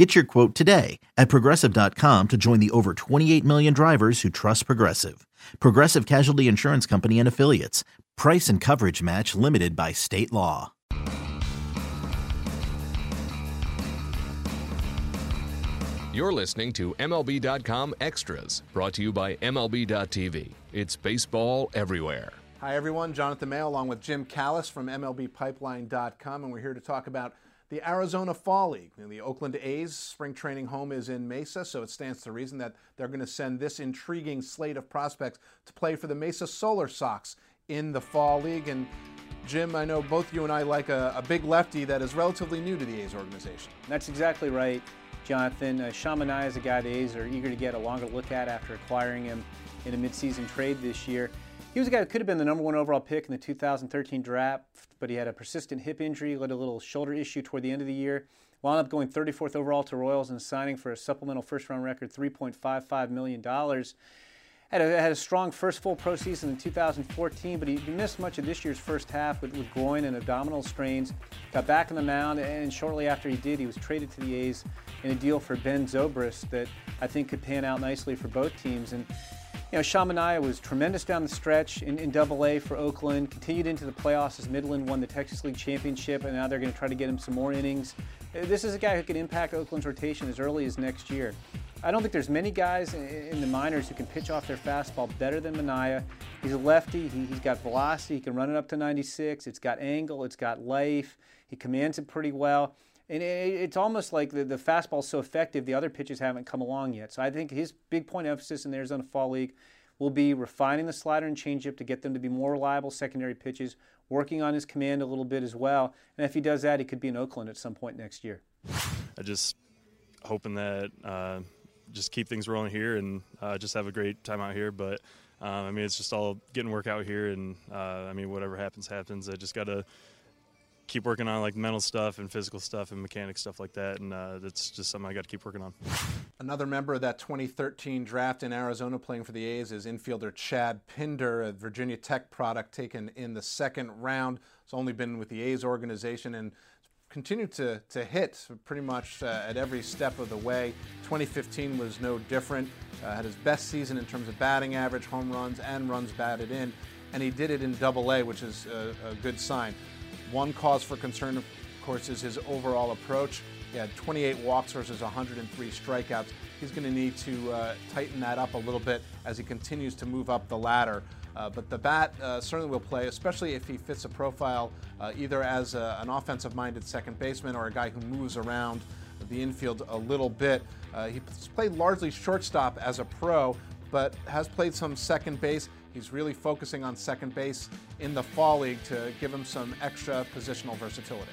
Get your quote today at progressive.com to join the over 28 million drivers who trust Progressive. Progressive Casualty Insurance Company and Affiliates. Price and coverage match limited by state law. You're listening to MLB.com Extras, brought to you by MLB.tv. It's baseball everywhere. Hi, everyone. Jonathan May, along with Jim Callis from MLBPipeline.com, and we're here to talk about the Arizona Fall League. The Oakland A's spring training home is in Mesa, so it stands to reason that they're going to send this intriguing slate of prospects to play for the Mesa Solar Sox in the Fall League. And Jim, I know both you and I like a, a big lefty that is relatively new to the A's organization. That's exactly right, Jonathan. Uh, is a guy the A's are eager to get a longer look at after acquiring him in a midseason trade this year. He was a guy who could have been the number one overall pick in the 2013 draft, but he had a persistent hip injury, led a little shoulder issue toward the end of the year. Wound up going 34th overall to Royals and signing for a supplemental first round record $3.55 million. Had a, had a strong first full pro season in 2014, but he missed much of this year's first half with, with groin and abdominal strains. Got back on the mound, and shortly after he did, he was traded to the A's in a deal for Ben Zobrist that I think could pan out nicely for both teams. And you know, Sean Manaea was tremendous down the stretch in, in Double A for Oakland, continued into the playoffs as Midland won the Texas League Championship, and now they're going to try to get him some more innings. Uh, this is a guy who can impact Oakland's rotation as early as next year. I don't think there's many guys in the minors who can pitch off their fastball better than Manaea. He's a lefty. He, has got velocity. He can run it up to 96. It's got angle. It's got life. He commands it pretty well. And it's almost like the, the fastball's so effective, the other pitches haven't come along yet. So I think his big point of emphasis in the Arizona Fall League will be refining the slider and changeup to get them to be more reliable secondary pitches, working on his command a little bit as well. And if he does that, he could be in Oakland at some point next year. I just hoping that uh, just keep things rolling here and uh, just have a great time out here. But um, I mean, it's just all getting work out here, and uh, I mean, whatever happens, happens. I just got to keep working on like mental stuff and physical stuff and mechanic stuff like that, and uh, that's just something I got to keep working on. Another member of that 2013 draft in Arizona playing for the A's is infielder Chad Pinder, a Virginia Tech product taken in the second round. It's only been with the A's organization and continued to, to hit pretty much uh, at every step of the way. 2015 was no different. Uh, had his best season in terms of batting average, home runs, and runs batted in. And he did it in double A, which is a, a good sign. One cause for concern, of course, is his overall approach. He had 28 walks versus 103 strikeouts. He's going to need to uh, tighten that up a little bit as he continues to move up the ladder. Uh, but the bat uh, certainly will play, especially if he fits a profile uh, either as a, an offensive minded second baseman or a guy who moves around the infield a little bit. Uh, he's played largely shortstop as a pro, but has played some second base. He's really focusing on second base in the fall league to give him some extra positional versatility.